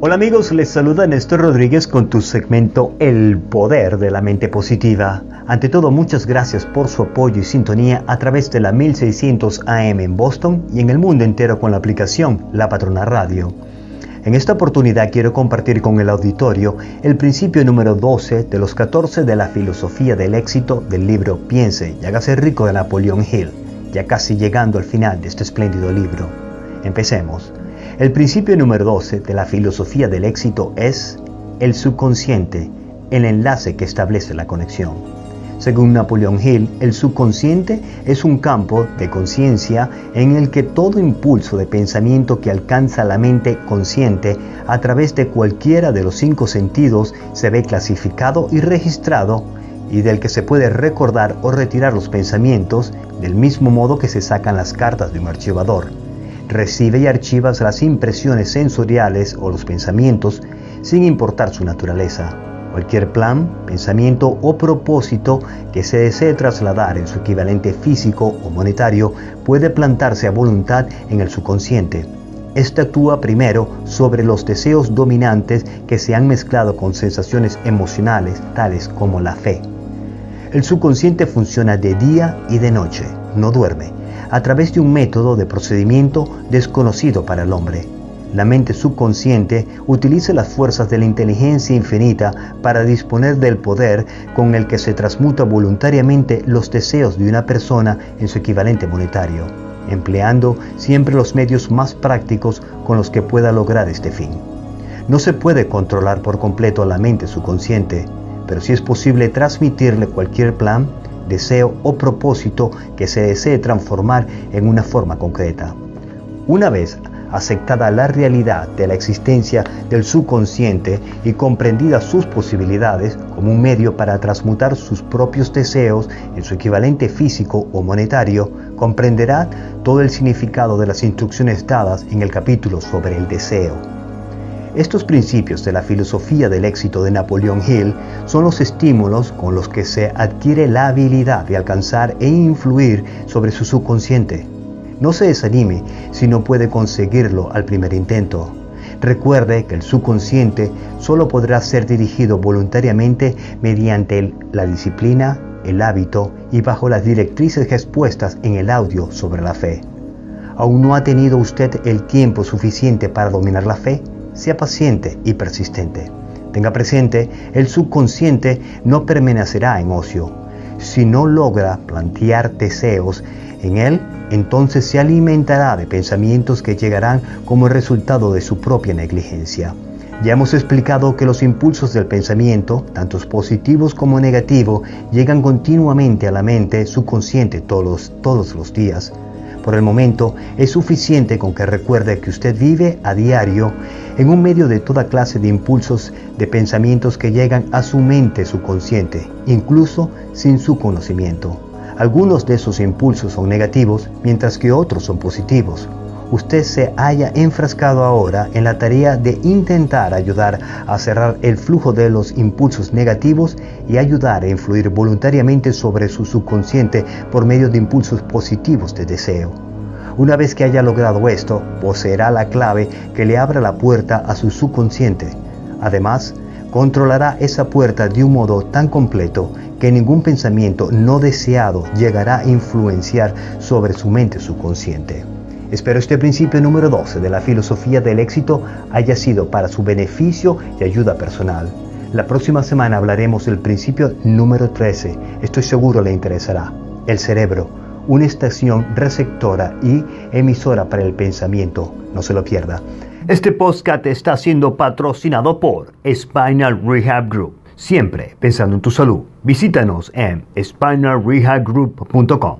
Hola amigos, les saluda Néstor Rodríguez con tu segmento El Poder de la Mente Positiva. Ante todo, muchas gracias por su apoyo y sintonía a través de la 1600 AM en Boston y en el mundo entero con la aplicación La Patrona Radio. En esta oportunidad quiero compartir con el auditorio el principio número 12 de los 14 de la filosofía del éxito del libro Piense y hágase rico de Napoleón Hill, ya casi llegando al final de este espléndido libro. Empecemos. El principio número 12 de la filosofía del éxito es el subconsciente, el enlace que establece la conexión. Según Napoleón Hill, el subconsciente es un campo de conciencia en el que todo impulso de pensamiento que alcanza la mente consciente a través de cualquiera de los cinco sentidos se ve clasificado y registrado y del que se puede recordar o retirar los pensamientos del mismo modo que se sacan las cartas de un archivador recibe y archivas las impresiones sensoriales o los pensamientos sin importar su naturaleza. Cualquier plan, pensamiento o propósito que se desee trasladar en su equivalente físico o monetario puede plantarse a voluntad en el subconsciente. Este actúa primero sobre los deseos dominantes que se han mezclado con sensaciones emocionales tales como la fe. El subconsciente funciona de día y de noche, no duerme a través de un método de procedimiento desconocido para el hombre. La mente subconsciente utiliza las fuerzas de la inteligencia infinita para disponer del poder con el que se transmuta voluntariamente los deseos de una persona en su equivalente monetario, empleando siempre los medios más prácticos con los que pueda lograr este fin. No se puede controlar por completo a la mente subconsciente, pero sí es posible transmitirle cualquier plan, deseo o propósito que se desee transformar en una forma concreta. Una vez aceptada la realidad de la existencia del subconsciente y comprendidas sus posibilidades como un medio para transmutar sus propios deseos en su equivalente físico o monetario, comprenderá todo el significado de las instrucciones dadas en el capítulo sobre el deseo. Estos principios de la filosofía del éxito de Napoleón Hill son los estímulos con los que se adquiere la habilidad de alcanzar e influir sobre su subconsciente. No se desanime si no puede conseguirlo al primer intento. Recuerde que el subconsciente solo podrá ser dirigido voluntariamente mediante la disciplina, el hábito y bajo las directrices expuestas en el audio sobre la fe. ¿Aún no ha tenido usted el tiempo suficiente para dominar la fe? Sea paciente y persistente. Tenga presente, el subconsciente no permanecerá en ocio. Si no logra plantear deseos en él, entonces se alimentará de pensamientos que llegarán como resultado de su propia negligencia. Ya hemos explicado que los impulsos del pensamiento, tanto positivos como negativos, llegan continuamente a la mente subconsciente todos, todos los días. Por el momento, es suficiente con que recuerde que usted vive a diario en un medio de toda clase de impulsos de pensamientos que llegan a su mente subconsciente, incluso sin su conocimiento. Algunos de esos impulsos son negativos, mientras que otros son positivos. Usted se haya enfrascado ahora en la tarea de intentar ayudar a cerrar el flujo de los impulsos negativos y ayudar a influir voluntariamente sobre su subconsciente por medio de impulsos positivos de deseo. Una vez que haya logrado esto, poseerá la clave que le abra la puerta a su subconsciente. Además, controlará esa puerta de un modo tan completo que ningún pensamiento no deseado llegará a influenciar sobre su mente subconsciente. Espero este principio número 12 de la filosofía del éxito haya sido para su beneficio y ayuda personal. La próxima semana hablaremos del principio número 13. Estoy seguro le interesará. El cerebro una estación receptora y emisora para el pensamiento. No se lo pierda. Este podcast está siendo patrocinado por Spinal Rehab Group. Siempre pensando en tu salud. Visítanos en spinalrehabgroup.com.